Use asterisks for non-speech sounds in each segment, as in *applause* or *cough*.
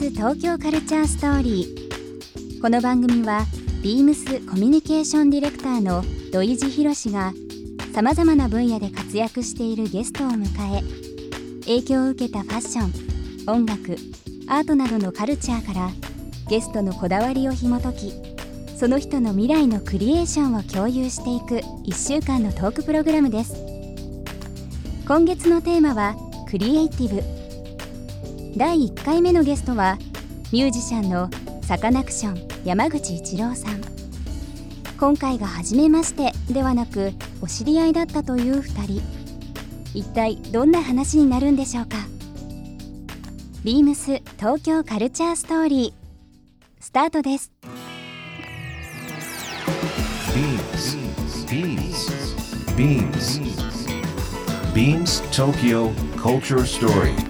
ス東京カルチャーストーリー。この番組はビームスコミュニケーションディレクターの土井地博志がさまざまな分野で活躍しているゲストを迎え影響を受けたファッション音楽アートなどのカルチャーからゲストのこだわりを紐解きその人の未来のクリエーションを共有していく1週間のトークプログラムです。今月のテーマはクリエイティブ。第1回目のゲストはミュージシャンのサカナクション山口一郎さん。今回が初めましてではなくお知り合いだったという2人。一体どんな話になるんでしょうか？ビームス東京カルチャーストーリー。スタートです。BEAMS BEAMS TOKYO Culture Story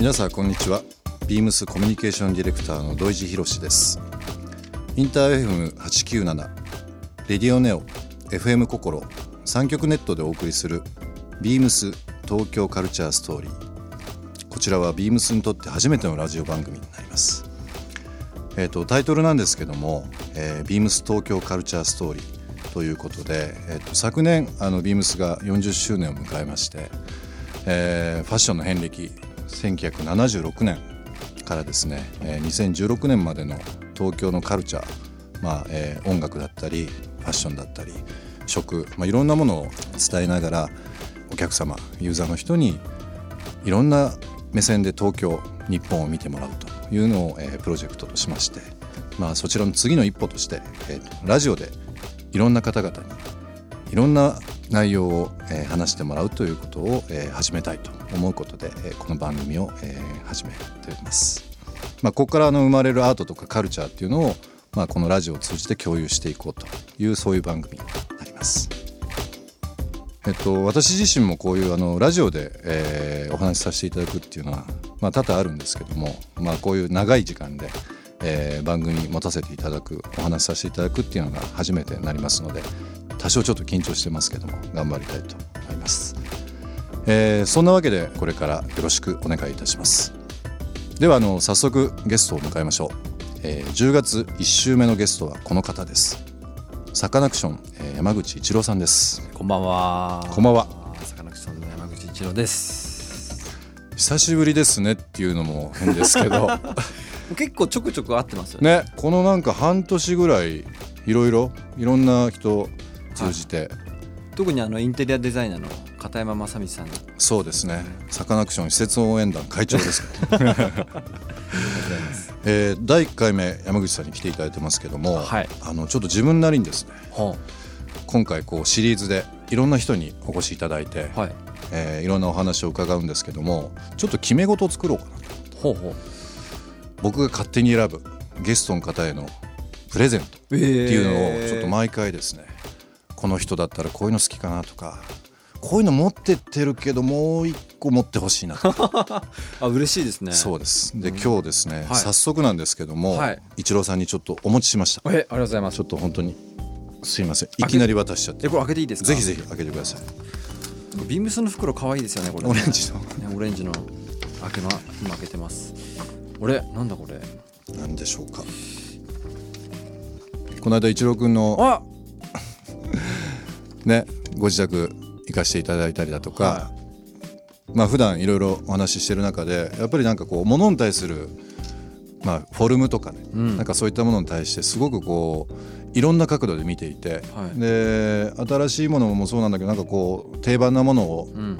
皆さんこんにちは。ビームスコミュニケーションディレクターの土井地博です。インター FM897 レディオネオ FM 心三極ネットでお送りするビームス東京カルチャーストーリー。こちらはビームスにとって初めてのラジオ番組になります。えっ、とタイトルなんですけども、えー、ビームス東京カルチャーストーリーということで、えー、と昨年あのビームスが40周年を迎えまして、えーファッションの遍歴1976年からですね、え2016年までの東京のカルチャー、まあえ音楽だったりファッションだったり食、まあ、いろんなものを伝えながらお客様ユーザーの人にいろんな目線で東京日本を見てもらうというのを、えプロジェクトとしまして、まあ、そちらの次の一歩として、えラジオでいろんな方々にいろんな内容を、えー話してもらうということを、えー始めたいと思うことで、えーこの番組を、えー始めています。まあ、ここからあの生まれるアートとかカルチャーっていうのを、まあ、このラジオを通じて共有していこうというそういう番組になります。えっと、私自身もこういうあのラジオで、えーお話しさせていただくっていうのは、まあ、多々あるんですけども、まあ、こういう長い時間で、えー番組持たせていただくお話しさせていただくっていうのが初めてになりますので多少ちょっと緊張してますけども頑張りたいと思います、えーそんなわけでこれからよろしくお願いいたしますではあの早速ゲストを迎えましょう、えー10月1週目のゲストはこの方ですサカナクション、えー山口一郎さんですこんばんは。こんばんは。サカナクションの山口一郎です。久しぶりですねっていうのも変ですけど *laughs* 結構ちょくちょく会ってますよね。ねこのなんか半年ぐらいいろいろいろんな人通じて、特にあのインテリアデザイナーの片山正道さん。そうですね。サカナクション施設応援団会長です。*laughs* えー第1回目山口さんに来ていただいてますけども、はい。あのちょっと自分なりにですねは今回こうシリーズでいろんな人にお越しいただいて、はい。えーいろんなお話を伺うんですけどもちょっと決め事を作ろうかなと。ほうほう。僕が勝手に選ぶゲストの方へのプレゼントえってーいうのをちょっと毎回ですねこの人だったらこういうの好きかなとかこういうの持ってってるけどもう一個持ってほしいなと。*laughs* あ嬉しいですね。そうです。でうん。今日ですね、はい。早速なんですけども、はい。一郎さんにちょっとお持ちしました。えありがとうございます。ちょっと本当に。すいません。いきなり渡しちゃって。えこれ開けていいですか？ぜひぜひ開けてください。ビームスの袋可愛いですよねこれ。ね。オレンジの。ねオレンジの。開けま今開けてます。俺なんだこれ？何でしょうか。この間一郎君のあねご自宅行かせていただいたりだとか、はまあ普段いろいろお話ししてる中でやっぱりなんかこう物に対するまあフォルムとかね、うん。なんかそういったものに対してすごくこういろんな角度で見ていて、はい。で新しいものもそうなんだけどなんかこう定番なものをうん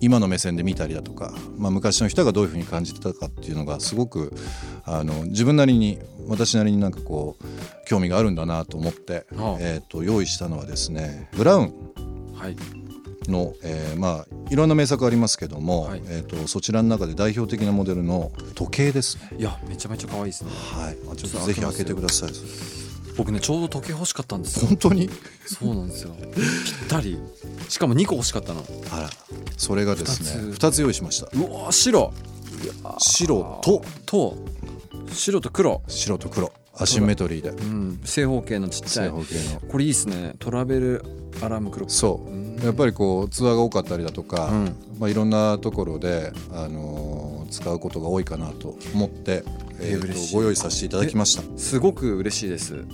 今の目線で見たりだとか、まあ、昔の人がどういうふうに感じてたかっていうのがすごくあの自分なりに私なりになんかこう興味があるんだなと思って、ああえー、と用意したのはですねブラウンはい。の、えーまあいろんな名作ありますけども、はい。えー、とそちらの中で代表的なモデルの時計ですね。いやめちゃめちゃ可愛いですね。はい、まあちょっとぜひ開けてください。僕ねちょうど時計欲しかったんですよ。本当に？そうなんですよ。ぴったり。しかも2個欲しかったの。あら。それがですね二つ。2つ用意しました。うわー。白白とと白と黒。白と黒。アシンメトリーで。うん。正方形のちっちゃい。正方形の。これいいですね。トラベルアラームクロックそう。うん。やっぱりこうツアーが多かったりだとか、うん。まあ、いろんなところで、あのー使うことが多いかなと思って、えーとご用意させていただきました。すごく嬉しいです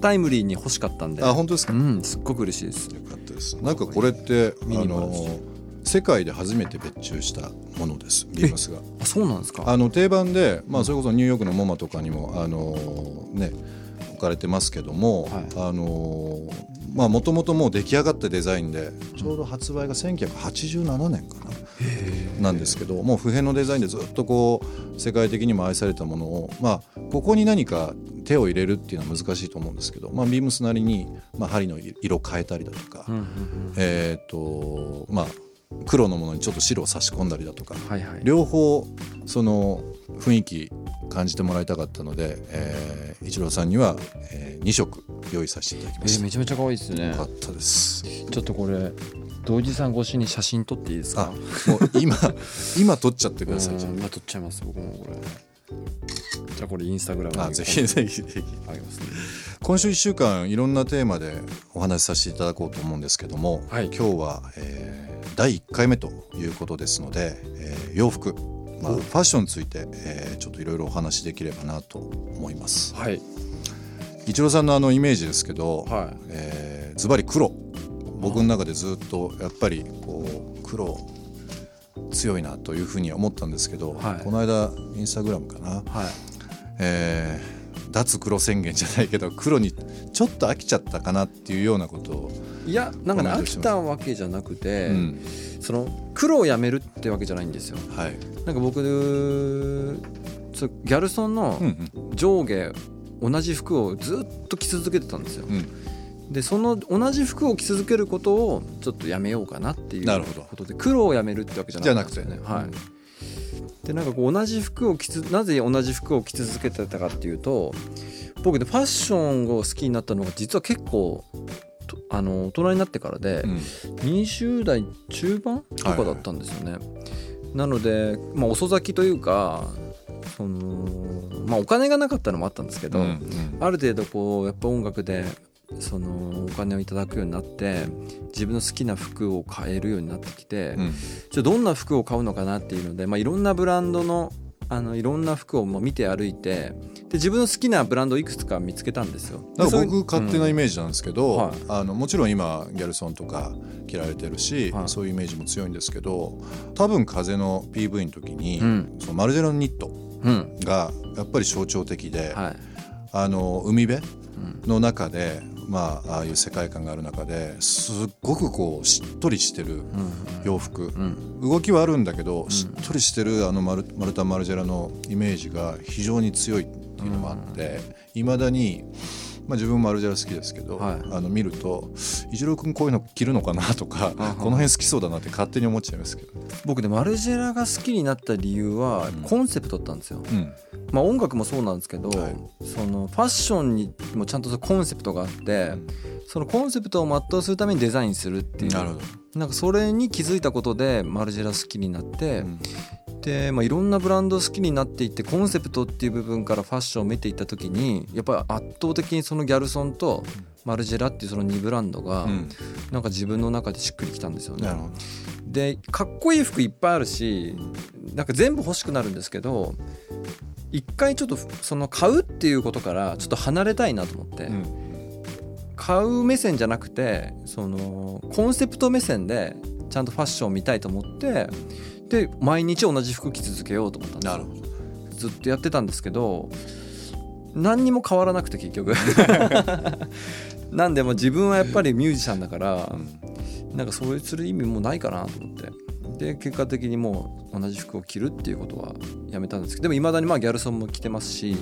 タイムリーに欲しかったんで。あ本当ですか、ようんすっごく嬉しいです。かったです。なんかこれってあのー世界で初めて別注したものです。ビームスが。あそうなんですか？あの定番で、まあ、それこそニューヨークのモマとかにも、あのーね置かれてますけども、はい。あのーまあもともともう出来上がったデザインでちょうど発売が1987年かななんですけどもう普遍のデザインでずっとこう世界的にも愛されたものをまあここに何か手を入れるっていうのは難しいと思うんですけど、まあ、ビームスなりに、まあ、針の色変えたりだとか、うんうんうん。えっ、とまあ黒のものにちょっと白を差し込んだりだとかはいはい。両方その雰囲気感じてもらいたかったので、えー、一郎さんには、え2色用意させていただきえました。ーめちゃめちゃ可愛いですねよかったです。ちょっとこれ同時さん越しに写真撮っていいですあかもう今 *laughs* 今撮っちゃってください。じゃうん今撮っちゃいます僕もこれじゃあこれインスタグラムあぜひぜひぜひ。あげますね今週1週間いろんなテーマでお話しさせていただこうと思うんですけども、はい今日は、えー第1回目ということですので、えー洋服、まあ、ファッションについて、えーちょっといろいろお話しできればなと思います。はい。一郎さんのあのイメージですけど、はい。えーズバリ黒。僕の中でずっとやっぱりこう黒強いなというふうには思ったんですけど、はい。この間インスタグラムかな、はい。えー脱黒宣言じゃないけど黒にちょっと飽きちゃったかなっていうようなことを、いやなんかね飽きたわけじゃなくて、うん。その黒をやめるってわけじゃないんですよ。はい。なんか僕ギャルソンのうん上下同じ服をずっと着続けてたんですよ。うん。うんでその同じ服を着続けることをちょっとやめようかなっていうなるほど。ことで黒をやめるってわけじゃなくて、ね、じゃなくてはい。でなんかこう同じ服を着つなぜ同じ服を着続けてたかっていうと僕ねファッションを好きになったのが実は結構とあの大人になってからで、うん。20代中盤とかだったんですよね、なので、まあ、遅咲きというかその、まあ、お金がなかったのもあったんですけど、うんある程度こうやっぱ音楽でそのお金をいただくようになって自分の好きな服を買えるようになってきて、うん。じゃあどんな服を買うのかなっていうので、まあ、いろんなブランドのあのいろんな服をもう見て歩いてで自分の好きなブランドをいくつか見つけたんですよ。だから僕勝手なイメージなんですけど、はい。あのもちろん今ギャルソンとか着られてるし、はい。そういうイメージも強いんですけど多分風の PV の時に、うん。そのマルジェラのニットうん。がやっぱり象徴的で、はい。あの海辺うん。の中で、まあ、ああいう世界観がある中ですっごくこうしっとりしてるうん洋服、うん動きはあるんだけど、しっとりしてるあのマルマルタン・マルジェラのイメージが非常に強いっていうのもあっていま、未だに、まあ、自分もマルジェラ好きですけど、はい。あの見ると一郎君こういうの着るのかなとかこの辺好きそうだなって勝手に思っちゃいますけど。僕ねマルジェラが好きになった理由はうん。コンセプトだったんですよ。うん。まあ音楽もそうなんですけど、はい。そのファッションにもちゃんとコンセプトがあって、うん。そのコンセプトを全うするためにデザインするっていう。なるほど、なんかそれに気づいたことでマルジェラ好きになって、うんで、まあ、いろんなブランド好きになっていってコンセプトっていう部分からファッションを見ていった時にやっぱり圧倒的にそのギャルソンとマルジェラっていうその2ブランドがうん。なんか自分の中でしっくりきたんですよね。でかっこいい服いっぱいあるしなんか全部欲しくなるんですけど一回ちょっとその買うっていうことからちょっと離れたいなと思って、うん。買う目線じゃなくてそのコンセプト目線でちゃんとファッションを見たいと思ってで毎日同じ服着続けようと思ったんです。よなるほど。ずっとやってたんですけど何にも変わらなくて結局。*laughs* なんでもう自分はやっぱりミュージシャンだからなんかそうする意味もないかなと思って。で結果的にもう同じ服を着るっていうことはやめたんですけどでもいまだにまあギャルソンも着てますし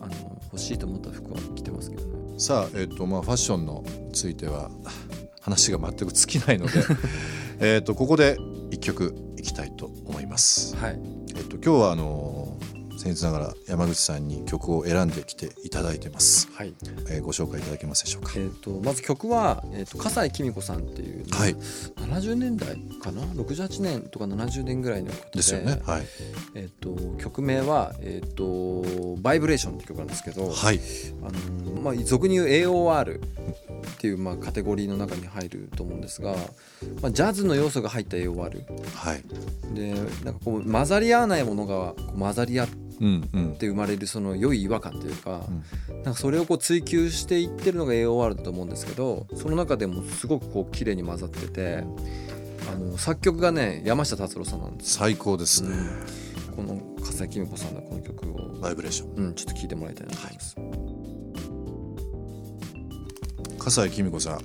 あの欲しいと思った服は着てますけどね。さあ、えっとまあ、ファッションのついては話が全く尽きないので *laughs* えっとここで一曲いきたいと思います。はいえっと今日はあの僭越ながら山口さんに曲を選んできていただいてます。はいえーご紹介いただけますでしょうか？えー、とまず曲は、えー、と笠井紀美子さんっていう、はい70年代かな？68年とか70年ぐらいのことでですよね。はい。えー、と曲名は、えーと「バイブレーション」って曲なんですけど、はい。あのーまあ、俗に言う AOR っていう、まあ、カテゴリーの中に入ると思うんですが、まあ、ジャズの要素が入った AOR はい。でなんかこう混ざり合わないものがこう混ざり合っうんうん。て生まれるその良い違和感というか,、なんかそれをこう追求していってるのが AOR だと思うんですけどその中でもすごくこう綺麗に混ざっててあの作曲がね山下達郎さんなんです最高ですね。この笠井紀美子さんのこの曲を、バイブレーション。うん、ちょっと聴いてもらいたいなと思います。笠井紀美子さん。こ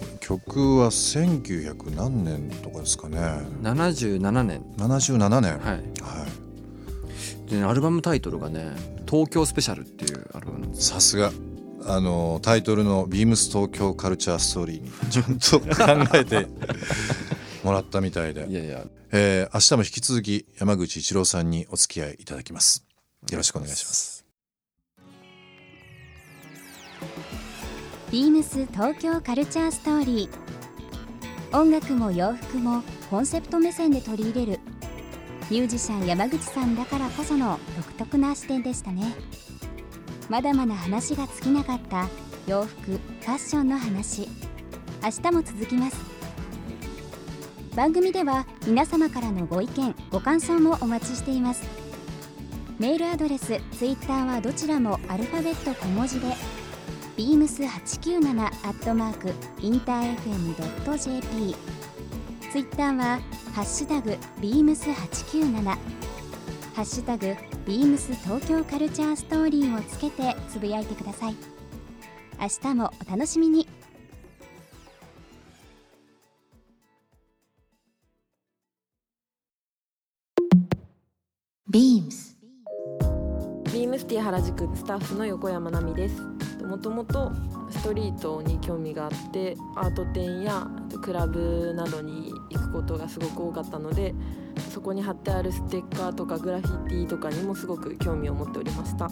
の曲は1900何年とかですかね。77年77年。はいはい。でねアルバムタイトルがね「東京スペシャル」っていうアルバムなんですさすが。あのタイトルの「ビームス東京カルチャーストーリー」にちゃんと考えて *laughs* もらったみたいで。い、やいや。えー明日も引き続き山口一郎さんにお付き合いいただきます。よろしくお願いします。ビームス東京カルチャーストーリー音楽も洋服もコンセプト目線で取り入れるミュージシャン山口さんだからこその独特な視点でしたね。まだまだ話が尽きなかった洋服ファッションの話。明日も続きます。番組では皆様からのご意見ご感想もお待ちしています。メールアドレスツイッターはどちらもアルファベット小文字で beams897 アットマークインター FM.jp ツイッターはハッシュタグ beams897 ハッシュタグ beams 東京カルチャーストーリーをつけてつぶやいてください。明日もお楽しみに。ビームス。ビームスティ原宿スタッフの横山奈美です。もともとストリートに興味があってアート展やクラブなどにことがすごく多かったのでそこに貼ってあるステッカーとかグラフィティとかにもすごく興味を持っておりました。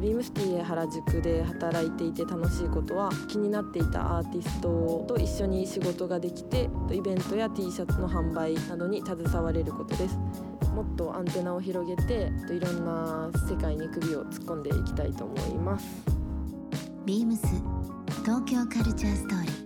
ビームスティ原宿で働いていて楽しいことは気になっていたアーティストと一緒に仕事ができてイベントや T シャツの販売などに携われることです。もっとアンテナを広げていろんな世界に首を突っ込んでいきたいと思います。ビームス東京カルチャーストーリー。